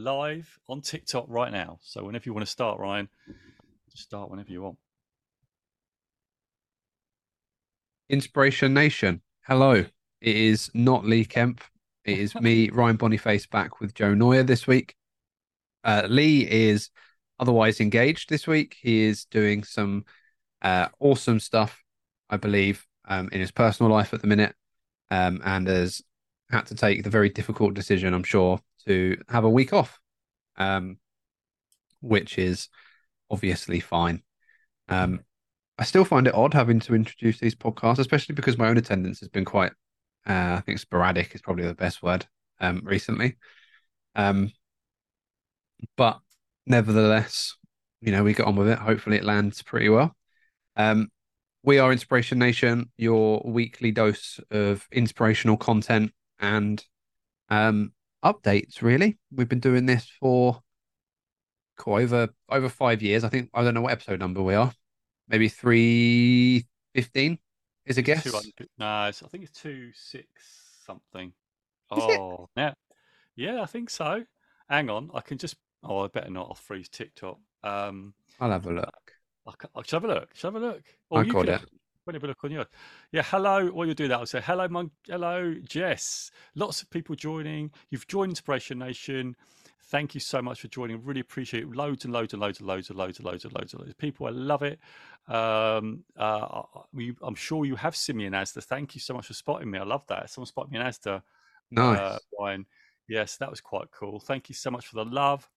live on TikTok right now. So whenever you want to start, Ryan, just start whenever you want. Inspiration Nation. Hello. It is not Lee Kemp. It is me, Ryan Boniface, back with Joe Noya this week. Uh, Lee is otherwise engaged this week. He is doing some uh, awesome stuff, I believe, um, in his personal life at the minute, um, and has had to take the very difficult decision, I'm sure, to have a week off, um, which is obviously fine. Um, I still find it odd having to introduce these podcasts, especially because my own attendance has been quite, uh, I think sporadic is probably the best word um, recently. Um, but nevertheless, you know, we got on with it. Hopefully, it lands pretty well. Um, we are Inspiration Nation, your weekly dose of inspirational content and um, updates. Really, we've been doing this for over over five years. I think I don't know what episode number we are. Maybe three fifteen is a guess. No, I think it's two six something. Is oh, it? yeah, yeah, I think so. Hang on, I can just. Oh, I better not. I'll freeze TikTok. Um, I'll have a look. I, I, should have a look. Should have a look. Or I got it. When look on yours. Yeah, hello. While you do that, I'll say hello, Mon- hello, Jess. Lots of people joining. You've joined Inspiration Nation. Thank you so much for joining. Really appreciate it. Loads and loads and loads and loads and loads and loads and loads and loads of people. I love it. Um, uh, I'm sure you have seen me in Asda. Thank you so much for spotting me. I love that. Someone spotted me in Asda. Nice. Uh, Ryan. Yes, that was quite cool. Thank you so much for the love.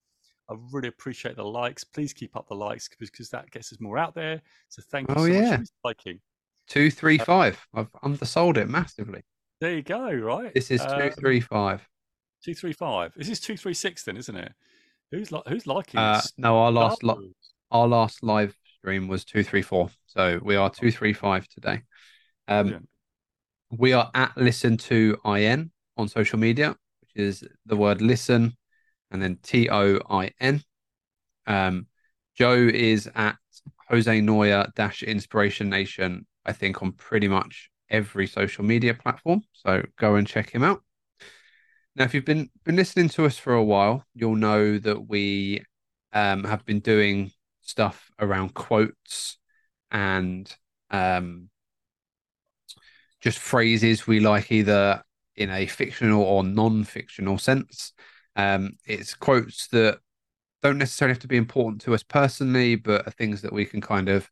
I really appreciate the likes. Please keep up the likes because that gets us more out there. So thank you oh, so yeah. much for liking. Two three uh, five. I've undersold it massively. There you go. Right. This is two um, three five. Two three five. This is two three six then, isn't it? Who's like who's liking? Uh, no, our last li- our last live stream was two three four. So we are two three five today. Um, we are at listen to in on social media, which is the word listen and then T O I N. Um, Joe is at Jose Noya dash Inspiration Nation, I think, on pretty much every social media platform. So go and check him out. Now, if you've been been listening to us for a while, you'll know that we um, have been doing stuff around quotes and um, just phrases we like either in a fictional or non-fictional sense. Um, it's quotes that don't necessarily have to be important to us personally, but are things that we can kind of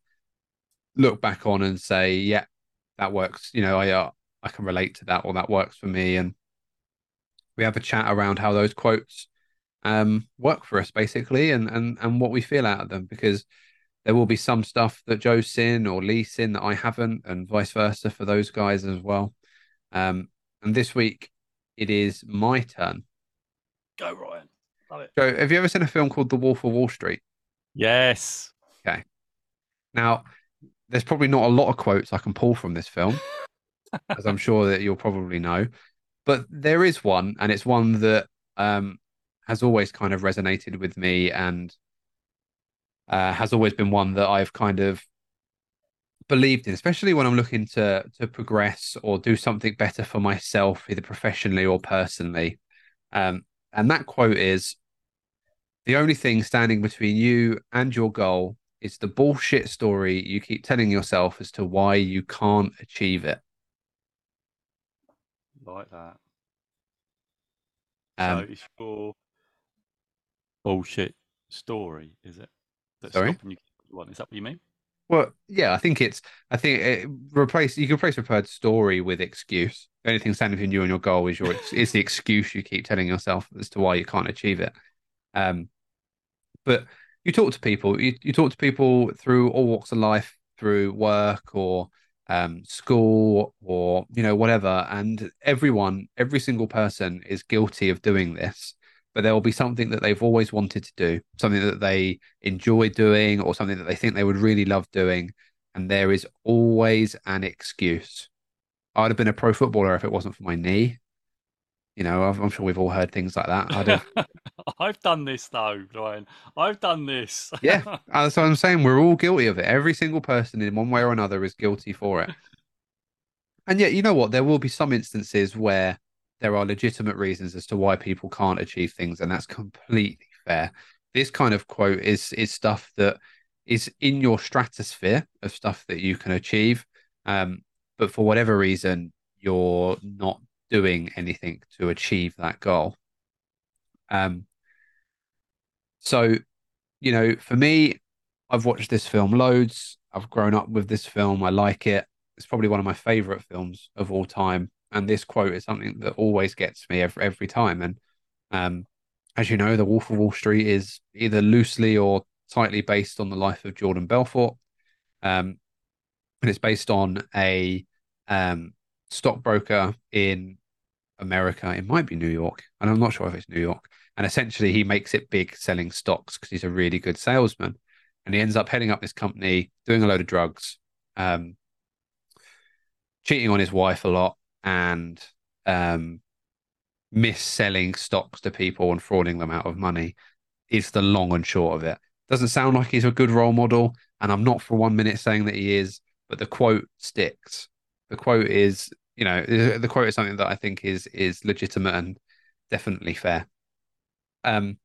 look back on and say, yeah, that works. You know, I uh, I can relate to that, or that works for me. And we have a chat around how those quotes um, work for us, basically, and and and what we feel out of them, because there will be some stuff that Joe's seen or Lee's seen that I haven't, and vice versa for those guys as well. Um, and this week it is my turn Go, Ryan. Love it. Joe, have you ever seen a film called The Wolf of Wall Street? Yes. Okay. Now, there's probably not a lot of quotes I can pull from this film, as I'm sure that you'll probably know. But there is one, and it's one that um, has always kind of resonated with me and uh, has always been one that I've kind of believed in, especially when I'm looking to to progress or do something better for myself, either professionally or personally. Um, and that quote is the only thing standing between you and your goal is the bullshit story you keep telling yourself as to why you can't achieve it. Like that. Um, so it's your bullshit story, is it? That's sorry? You, is that what you mean? Well, yeah, I think it's. I think it replace. You can replace the word story with excuse. The only thing standing between you and your goal is your is the excuse you keep telling yourself as to why you can't achieve it. Um, but you talk to people. You, you talk to people through all walks of life, through work or um, school or you know whatever, and everyone, every single person is guilty of doing this but there will be something that they've always wanted to do, something that they enjoy doing, or something that they think they would really love doing. And there is always an excuse. I'd have been a pro footballer if it wasn't for my knee. You know, I'm sure we've all heard things like that. I'd have... I've done this though, Brian. I've done this. yeah, that's what I'm saying. We're all guilty of it. Every single person, in one way or another, is guilty for it. And yet, you know what? There will be some instances where there are legitimate reasons as to why people can't achieve things, and that's completely fair. This kind of quote is is stuff that is in your stratosphere of stuff that you can achieve, um, but for whatever reason, you're not doing anything to achieve that goal. Um, so, you know, for me, I've watched this film loads. I've grown up with this film. I like it. It's probably one of my favorite films of all time. And this quote is something that always gets me every, every time. And um, as you know, The Wolf of Wall Street is either loosely or tightly based on the life of Jordan Belfort. Um, and it's based on a um, stockbroker in America. It might be New York, and I'm not sure if it's New York. And essentially, he makes it big selling stocks because he's a really good salesman. And he ends up heading up this company, doing a load of drugs, um, cheating on his wife a lot, and um, mis-selling stocks to people and frauding them out of money. Is the long and short of it. Doesn't sound like he's a good role model, and I'm not for one minute saying that he is, but the quote sticks. The quote is you know, the quote is something that I think is is legitimate and definitely fair. Um,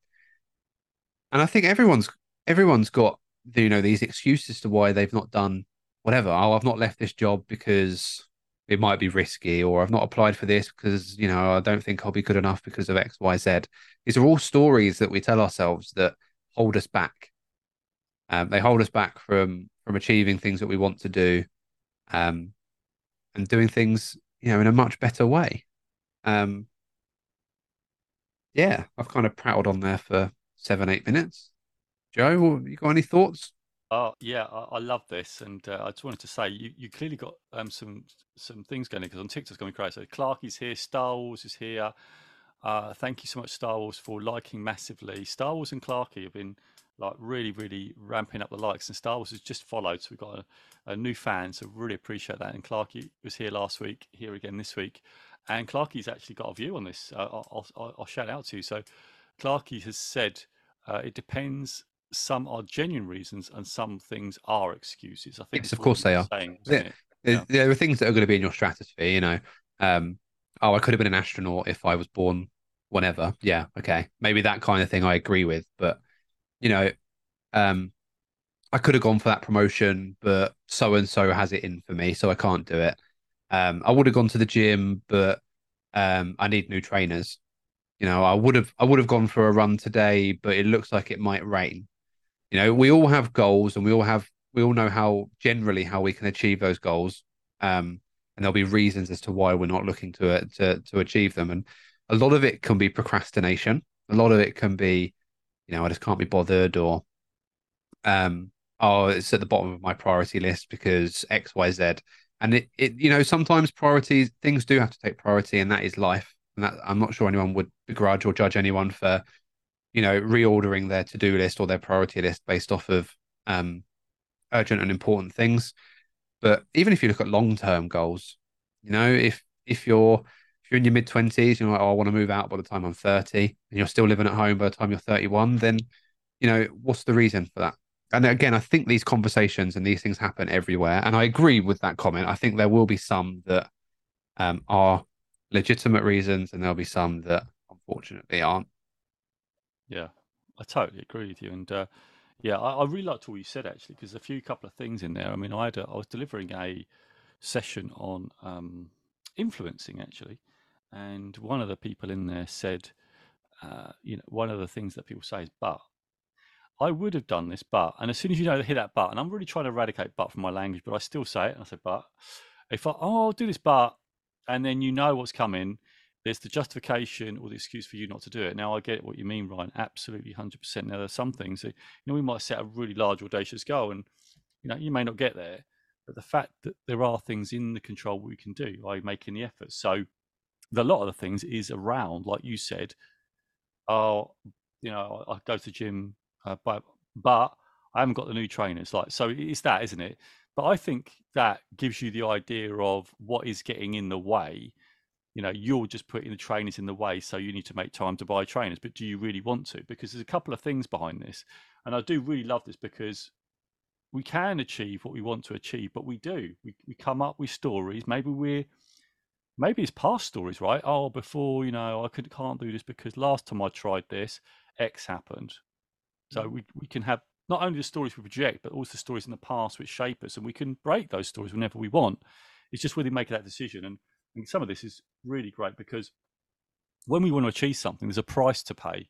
and I think everyone's everyone's got you know these excuses to why they've not done whatever. Oh, I've not left this job because it might be risky, or I've not applied for this because you know I don't think I'll be good enough because of X, Y, Z. These are all stories that we tell ourselves that hold us back. Um, they hold us back from from achieving things that we want to do, um, and doing things you know, in a much better way. Um, yeah, I've kind of prattled on there for seven, eight minutes. Joe, you got any thoughts? Oh yeah, I, I love this, and uh, I just wanted to say you, you clearly got um, some some things going because on TikTok's going great. So Clark is here, Star Wars is here. Uh, thank you so much, Star Wars, for liking massively. Star Wars and Clarky have been like really, really ramping up the likes. And Star Wars has just followed, so we've got a, a new fan, so really appreciate that. And Clarky was here last week, here again this week, and Clarky's actually got a view on this. Uh, I'll, I'll, I'll, shout out to you. So Clarky has said uh, it depends. Some are genuine reasons, and some things are excuses. I think, yes, of course, they are. Saying, yeah. Yeah. There are things that are going to be in your stratosphere. You know, um, oh, I could have been an astronaut if I was born whenever. Yeah, okay, maybe that kind of thing I agree with, but you know, um, I could have gone for that promotion, but so and so has it in for me, so I can't do it. Um, I would have gone to the gym, but um, I need new trainers. You know, I would have I would have gone for a run today, but it looks like it might rain. You know, we all have goals, and we all have we all know how generally how we can achieve those goals. Um, and there'll be reasons as to why we're not looking to to to achieve them. And a lot of it can be procrastination. A lot of it can be you know, I just can't be bothered or um oh it's at the bottom of my priority list because X, Y, Z. And it, it you know, sometimes priorities things do have to take priority and that is life. And that I'm not sure anyone would begrudge or judge anyone for, you know, reordering their to-do list or their priority list based off of um urgent and important things. But even if you look at long-term goals, you know, if if you're if you're in your mid 20s, you're like, oh, I want to move out by the time I'm 30, and you're still living at home by the time you're 31, then, you know, what's the reason for that? And again, I think these conversations and these things happen everywhere. And I agree with that comment. I think there will be some that um, are legitimate reasons, and there'll be some that unfortunately aren't. Yeah, I totally agree with you. And uh, yeah, I, I, really liked all you said actually, because a few couple of things in there. I mean, I had a, I was delivering a session on um, influencing actually, and one of the people in there said, uh, you know, one of the things that people say is, but I would have done this, but, and as soon as you know, hit that but, and I'm really trying to eradicate but from my language, but I still say it. And I say, but if I, oh, I'll do this, but, and then you know what's coming, there's the justification or the excuse for you not to do it. Now, I get what you mean, Ryan, absolutely 100%. Now, there's some things that, you know, we might set a really large, audacious goal and, you know, you may not get there, but the fact that there are things in the control we can do by making the effort. So, a lot of the things is around, like you said, oh, you know, I go to the gym, uh, but but I haven't got the new trainers. Like, so it's that, isn't it? But I think that gives you the idea of what is getting in the way. You know, you're just putting the trainers in the way, so you need to make time to buy trainers. But do you really want to? Because there's a couple of things behind this, and I do really love this because we can achieve what we want to achieve, but we do. We we come up with stories. Maybe we're maybe it's past stories, right? Oh, before you know, I could can't do this because last time I tried this, X happened. So mm. we we can have not only the stories we project, but also the stories in the past which shape us, and we can break those stories whenever we want. It's just really making that decision, and, and some of this is really great because when we want to achieve something, there's a price to pay.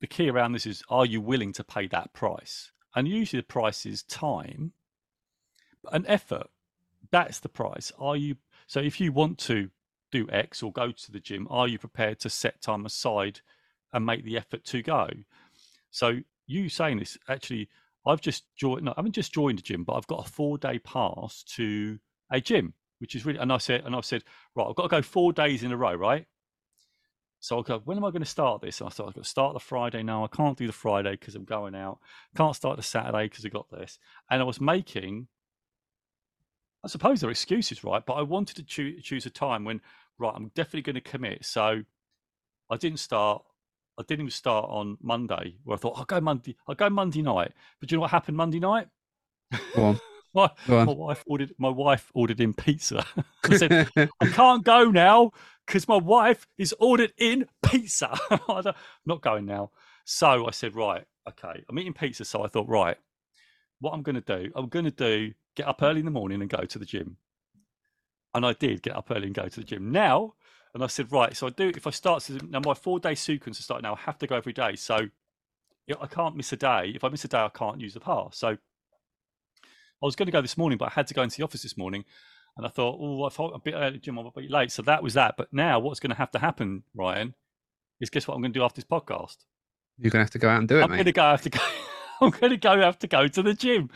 The key around this is: Are you willing to pay that price? And usually, the price is time and effort. That's the price. Are you so? If you want to do X or go to the gym, are you prepared to set time aside and make the effort to go? So you saying this actually, I've just joined. No, I haven't just joined a gym, but I've got a four day pass to a gym, which is really. And I said, and I said, right, I've got to go four days in a row, right? So I go, when am I going to start this? And I thought I've got to start the Friday now. I can't do the Friday because I'm going out. Can't start the Saturday because I got this. And I was making, I suppose they're excuses, right? But I wanted to choose, choose a time when, right, I'm definitely going to commit. So I didn't start. I didn't even start on Monday, where I thought I'll go Monday. I'll go Monday night. But do you know what happened Monday night? Go on. my, my wife ordered. My wife ordered in pizza. I said I can't go now because my wife is ordered in pizza. I'm not going now. So I said, right, okay, I'm eating pizza. So I thought, right, what I'm going to do, I'm going to do get up early in the morning and go to the gym. And I did get up early and go to the gym. Now and I said, right, so I do, if I start, now my four day sequence is starting now, I have to go every day. So I can't miss a day. If I miss a day, I can't use the pass. So I was going to go this morning, but I had to go into the office this morning. And I thought, oh, I thought a bit early, Jim, I'm a bit late. So that was that. But now what's going to have to happen, Ryan, is guess what I'm going to do after this podcast? You're going to have to go out and do it, I'm mate. going to go have to go. I'm going to go have to go to the gym.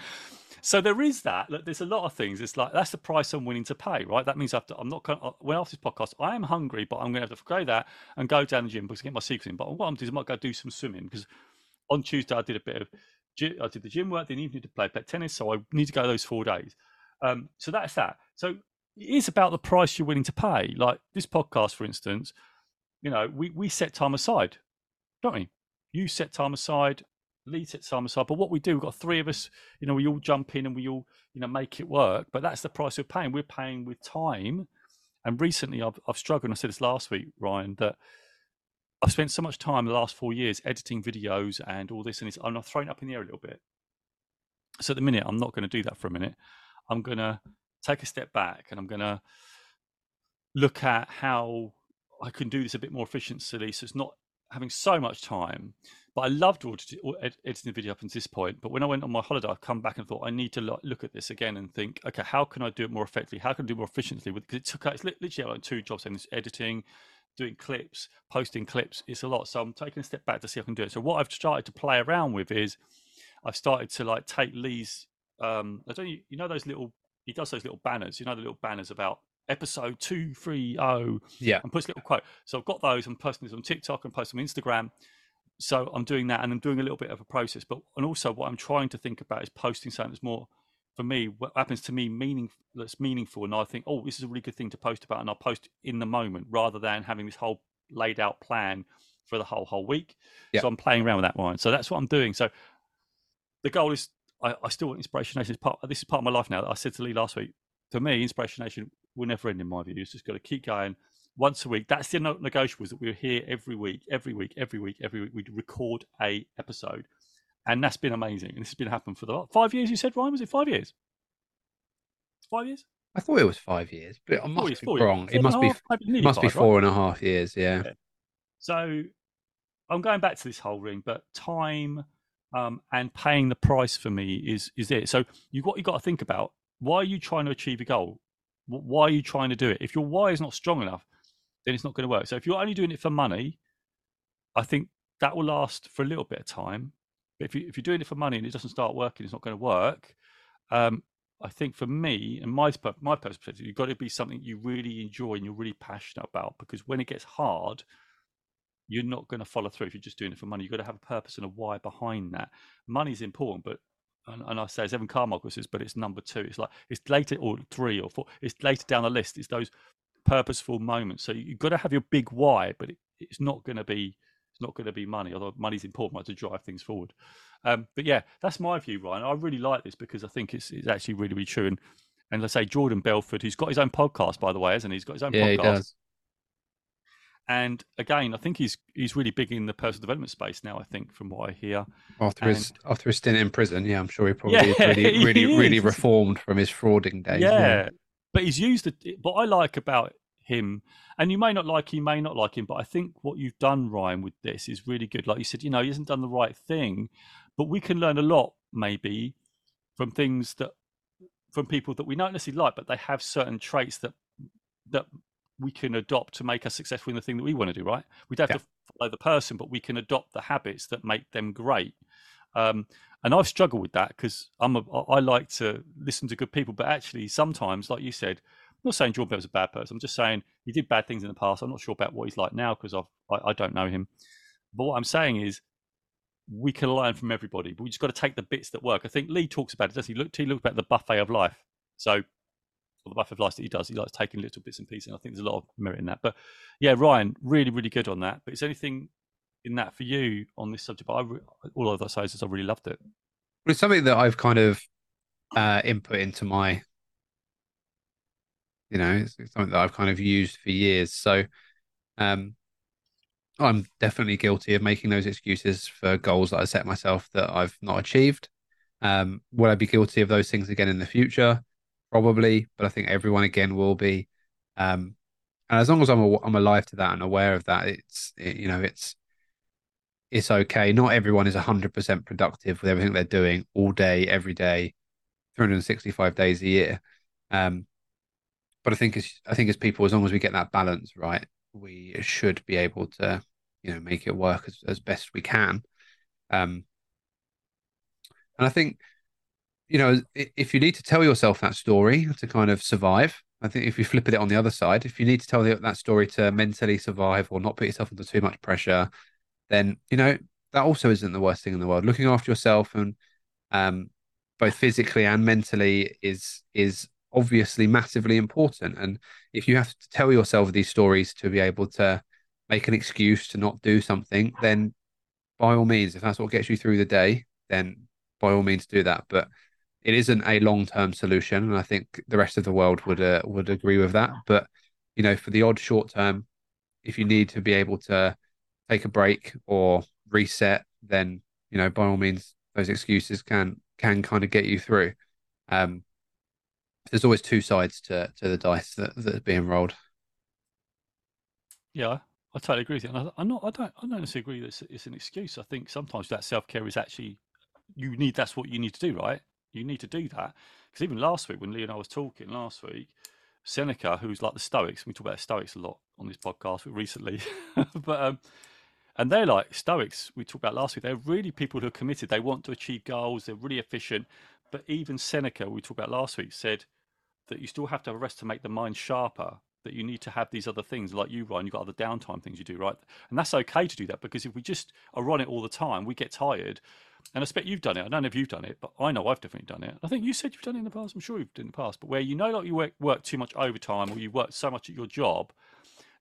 So there is that. Look, there's a lot of things. It's like that's the price I'm willing to pay, right? That means I have to, I'm not going. When after this podcast, I am hungry, but I'm going to have to forgo that and go down the gym because I get my secret in. But what I'm doing is I might go do some swimming because on Tuesday I did a bit of I did the gym work, then evening to play pet tennis, so I need to go those four days. Um, so that's that. So it is about the price you're willing to pay. Like this podcast, for instance, you know, we we set time aside, don't we? You set time aside. Lee sets time aside. But what we do, we've got three of us, you know, we all jump in and we all, you know, make it work. But that's the price we're paying. We're paying with time. And recently I've, I've struggled, I said this last week, Ryan, that I've spent so much time the last four years editing videos and all this, and I'm throwing up in the air a little bit. So at the minute, I'm not going to do that for a minute. I'm going to take a step back and I'm going to look at how I can do this a bit more efficiently. So it's not having so much time but I loved editing the video up until this point. But when I went on my holiday, I come back and thought I need to look at this again and think, okay, how can I do it more effectively? How can I do it more efficiently? Because it took it's literally like two jobs: editing, doing clips, posting clips. It's a lot. So I'm taking a step back to see if I can do it. So what I've started to play around with is I've started to like take Lee's. Um, I don't you know those little. He does those little banners. You know the little banners about episode two three oh. Yeah. And puts a little quote. So I've got those. I'm posting this on TikTok and post on Instagram so I'm doing that and I'm doing a little bit of a process. But and also what I'm trying to think about is posting something that's more for me, what happens to me meaning that's meaningful and I think, oh, this is a really good thing to post about and I'll post in the moment rather than having this whole laid out plan for the whole whole week. Yeah. So I'm playing around with that one. So that's what I'm doing. So the goal is I, I still want inspiration nation. Part, this is part of my life now. I said to Lee last week, for me, inspiration nation will never end in my view. It's just got to keep going once a week. That's the negotiables that we're here every week, every week, every week, every week. We record a episode, and that's been amazing. And this has been happening for the five years. You said Ryan, was it five years? Five years. I thought it was five years, but I must be wrong. It must be it must be four and a half years. Yeah. yeah. So I'm going back to this whole ring, but time um, and paying the price for me is is it. So you what you got to think about. Why are you trying to achieve a goal? Why are you trying to do it? If your why is not strong enough, then it's not going to work. So if you're only doing it for money, I think that will last for a little bit of time. But if, you, if you're doing it for money and it doesn't start working, it's not going to work. Um, I think for me and my my perspective, you've got to be something you really enjoy and you're really passionate about. Because when it gets hard, you're not going to follow through if you're just doing it for money. You've got to have a purpose and a why behind that. Money is important, but and, and I say as Evan Carmichael says, but it's number two. It's like it's later or three or four. It's later down the list. It's those purposeful moments. So you've got to have your big why, but it, it's not going to be it's not going to be money. Although money's important right, to drive things forward. Um, but yeah, that's my view, Ryan. I really like this because I think it's it's actually really really true. And and let's say Jordan Belfort, who's got his own podcast, by the way, hasn't he? He's got his own yeah, podcast. And again, I think he's he's really big in the personal development space now. I think from what I hear. After and, his after his stint in prison, yeah, I'm sure he probably yeah, is really really really reformed from his frauding days. Yeah, yeah. but he's used it. What I like about him, and you may not like him, may not like him, but I think what you've done, Ryan, with this is really good. Like you said, you know, he hasn't done the right thing, but we can learn a lot maybe from things that from people that we don't necessarily like, but they have certain traits that that we can adopt to make us successful in the thing that we want to do, right? We don't have yeah. to follow the person, but we can adopt the habits that make them great. Um, and I've struggled with that because I'm a, I like to listen to good people, but actually sometimes, like you said, I'm not saying Jordan Bell was a bad person. I'm just saying he did bad things in the past. I'm not sure about what he's like now because I, I don't know him. But what I'm saying is we can learn from everybody, but we just got to take the bits that work. I think Lee talks about it, doesn't he? Look, he looks about the buffet of life. So or the buffet of that he does. He likes taking little bits and pieces. And I think there's a lot of merit in that. But yeah, Ryan, really, really good on that. But is anything in that for you on this subject? But I, all of those is I really loved it. It's something that I've kind of uh, input into my, you know, it's, it's something that I've kind of used for years. So, um, I'm definitely guilty of making those excuses for goals that I set myself that I've not achieved. Um, will I be guilty of those things again in the future? Probably, but I think everyone again will be. Um, and as long as I'm a, I'm alive to that and aware of that, it's it, you know it's it's okay. Not everyone is hundred percent productive with everything they're doing all day, every day, 365 days a year. Um, but I think as I think as people, as long as we get that balance right, we should be able to you know make it work as, as best we can. Um, and I think you know, if you need to tell yourself that story to kind of survive, I think if you flip it on the other side, if you need to tell that story to mentally survive or not put yourself under too much pressure, then you know that also isn't the worst thing in the world. Looking after yourself and um, both physically and mentally is is obviously massively important. And if you have to tell yourself these stories to be able to make an excuse to not do something, then by all means, if that's what gets you through the day, then by all means do that. But it isn't a long term solution, and I think the rest of the world would uh, would agree with that. But you know, for the odd short term, if you need to be able to take a break or reset, then you know, by all means, those excuses can can kind of get you through. Um, there's always two sides to to the dice that that are being rolled. Yeah, I totally agree with you. And I, am not, I don't, I don't necessarily agree that it's, it's an excuse. I think sometimes that self care is actually you need. That's what you need to do, right? You need to do that because even last week when Lee and I was talking last week, Seneca, who's like the Stoics, we talk about Stoics a lot on this podcast recently, but um, and they're like Stoics. We talked about last week. They're really people who are committed. They want to achieve goals. They're really efficient. But even Seneca, we talked about last week, said that you still have to have a rest to make the mind sharper. That you need to have these other things, like you, Ryan. You've got other downtime things you do, right? And that's okay to do that because if we just are on it all the time, we get tired and I expect you've done it. I don't know if you've done it, but I know I've definitely done it. I think you said you've done it in the past. I'm sure you've done it in the past, but where you know like you work, work too much overtime or you work so much at your job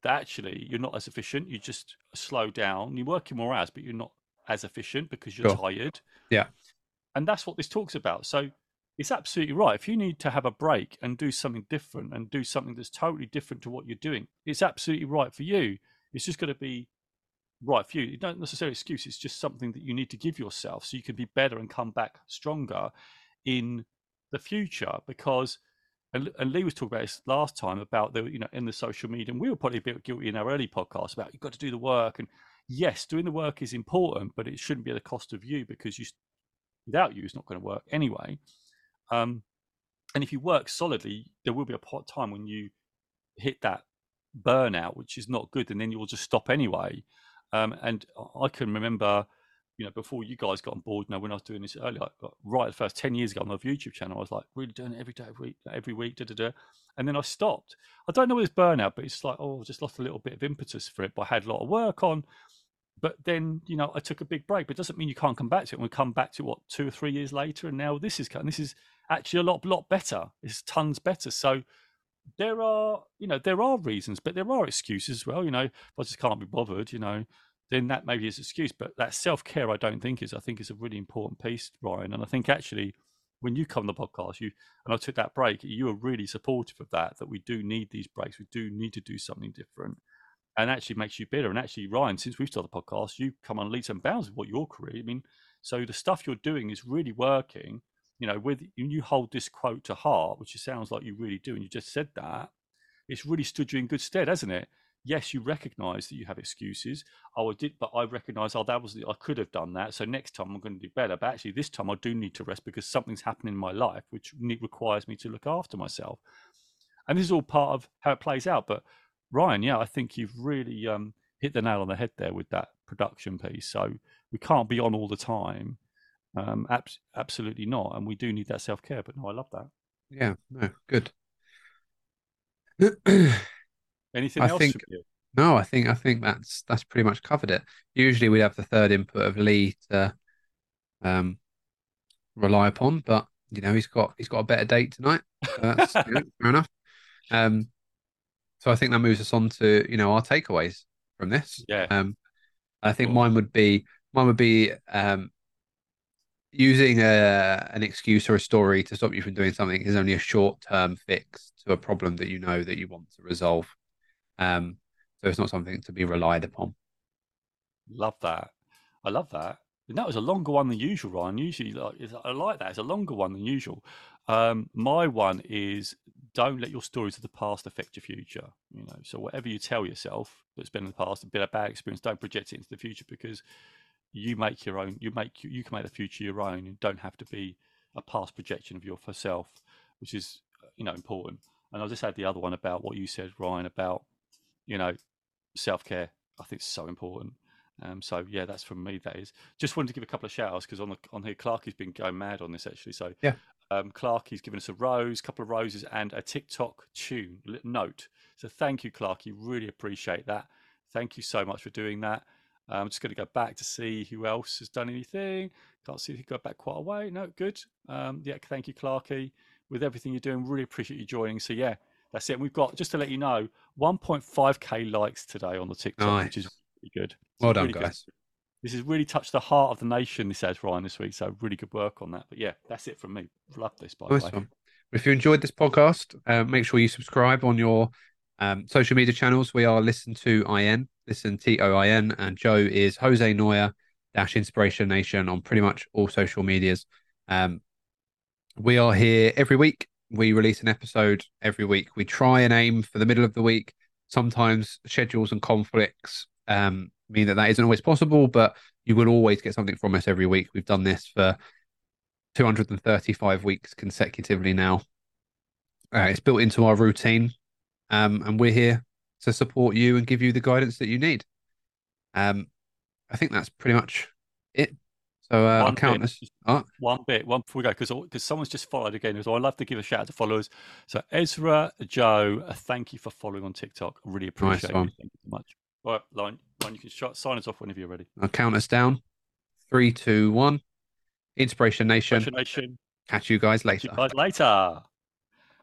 that actually you're not as efficient. You just slow down. You're working more hours, but you're not as efficient because you're sure. tired. Yeah. And that's what this talks about. So it's absolutely right. If you need to have a break and do something different and do something that's totally different to what you're doing, it's absolutely right for you. It's just got to be right for you. You don't necessarily excuse. It's just something that you need to give yourself so you can be better and come back stronger in the future. Because and, and Lee was talking about this last time about the you know in the social media, and we were probably a bit guilty in our early podcast about you've got to do the work. And yes, doing the work is important, but it shouldn't be at the cost of you because you without you it's not going to work anyway. Um, and if you work solidly, there will be a part time when you hit that burnout, which is not good, and then you'll just stop anyway. Um, and I can remember, you know, before you guys got on board, you know, when I was doing this earlier, right the first 10 years ago on my YouTube channel, I was like really doing it every day, every week, every week, da da da. And then I stopped. I don't know what it's burnout, but it's like, oh, I just lost a little bit of impetus for it, but I had a lot of work on. But then, you know, I took a big break, but it doesn't mean you can't come back to it. And we come back to what, two or three years later, and now this is and this is actually a lot, lot better. It's tons better. So, there are you know there are reasons but there are excuses as well you know i just can't be bothered you know then that maybe is an excuse but that self-care i don't think is i think is a really important piece ryan and i think actually when you come on the podcast, you and I took that break, you were really supportive of that. That we do need these breaks. We do need to do something different, and actually makes you better. And actually, Ryan, since we've started the podcast, you come on leaps and bounds with what your career. I mean, so the stuff you're doing is really working. You know, with you hold this quote to heart, which it sounds like you really do, and you just said that, it's really stood you in good stead, hasn't it? yes, you recognise that you have excuses. Oh, I did, but I recognise, oh, that was I could have done that. So next time I'm going to do better. But actually, this time I do need to rest because something's happening in my life which requires me to look after myself. And this is all part of how it plays out. But Ryan, yeah, I think you've really um, hit the nail on the head there with that production piece. So we can't be on all the time. Um, ab- absolutely not. And we do need that self care. But no, I love that. Yeah, no, good. Anything I else? Think, no, I think I think that's that's pretty much covered it. Usually we'd have the third input of Lee to um, rely upon, but you know he's got he's got a better date tonight. So that's you know, fair enough. Um, so I think that moves us on to you know our takeaways from this. Yeah. Um, I think mine would be mine would be um, using a an excuse or a story to stop you from doing something is only a short term fix to a problem that you know that you want to resolve. Um, so it's not something to be relied upon. Love that. I love that. And that was a longer one than usual, Ryan. Usually, like, I like that. It's a longer one than usual. Um, my one is don't let your stories of the past affect your future. You know, so whatever you tell yourself that's been in the past, a bit of bad experience, don't project it into the future because you make your own. You make you can make the future your own, and don't have to be a past projection of yourself, which is you know important. And I'll just had the other one about what you said, Ryan, about you know, self care. I think is so important. Um, so yeah, that's from me. That is. Just wanted to give a couple of shout outs because on the on here, Clark has been going mad on this actually. So yeah, um, Clark he's given us a rose, couple of roses, and a TikTok tune note. So thank you, Clark. You really appreciate that. Thank you so much for doing that. I'm just going to go back to see who else has done anything. Can't see if he got back quite a way. No, good. Um, yeah, thank you, Clarky, with everything you're doing. Really appreciate you joining. So yeah, that's it. we've got just to let you know 1.5k likes today on the TikTok, nice. which is really good. Well done, really guys. Good. This has really touched the heart of the nation. This has Ryan this week, so really good work on that. But yeah, that's it from me. Love this by nice the way. One. If you enjoyed this podcast, uh, make sure you subscribe on your um, social media channels. We are Listen to IN, Listen T O I N, and Joe is Jose Noya dash Inspiration Nation on pretty much all social medias. Um, we are here every week we release an episode every week. We try and aim for the middle of the week. Sometimes schedules and conflicts um, mean that that isn't always possible, but you will always get something from us every week. We've done this for 235 weeks consecutively now. Uh, it's built into our routine, um, and we're here to support you and give you the guidance that you need. Um, I think that's pretty much it so uh, one count bit, oh. one bit, one before we go, because because someone's just followed again. So I'd love to give a shout out to followers. So Ezra Joe, uh, thank you for following on TikTok. I really appreciate nice it. Thank you so much. All right, line, line, you can shut, sign us off whenever you're ready. I'll count us down. Three, two, one. Inspiration Nation. Inspiration Nation. Catch you guys later. Catch you guys later.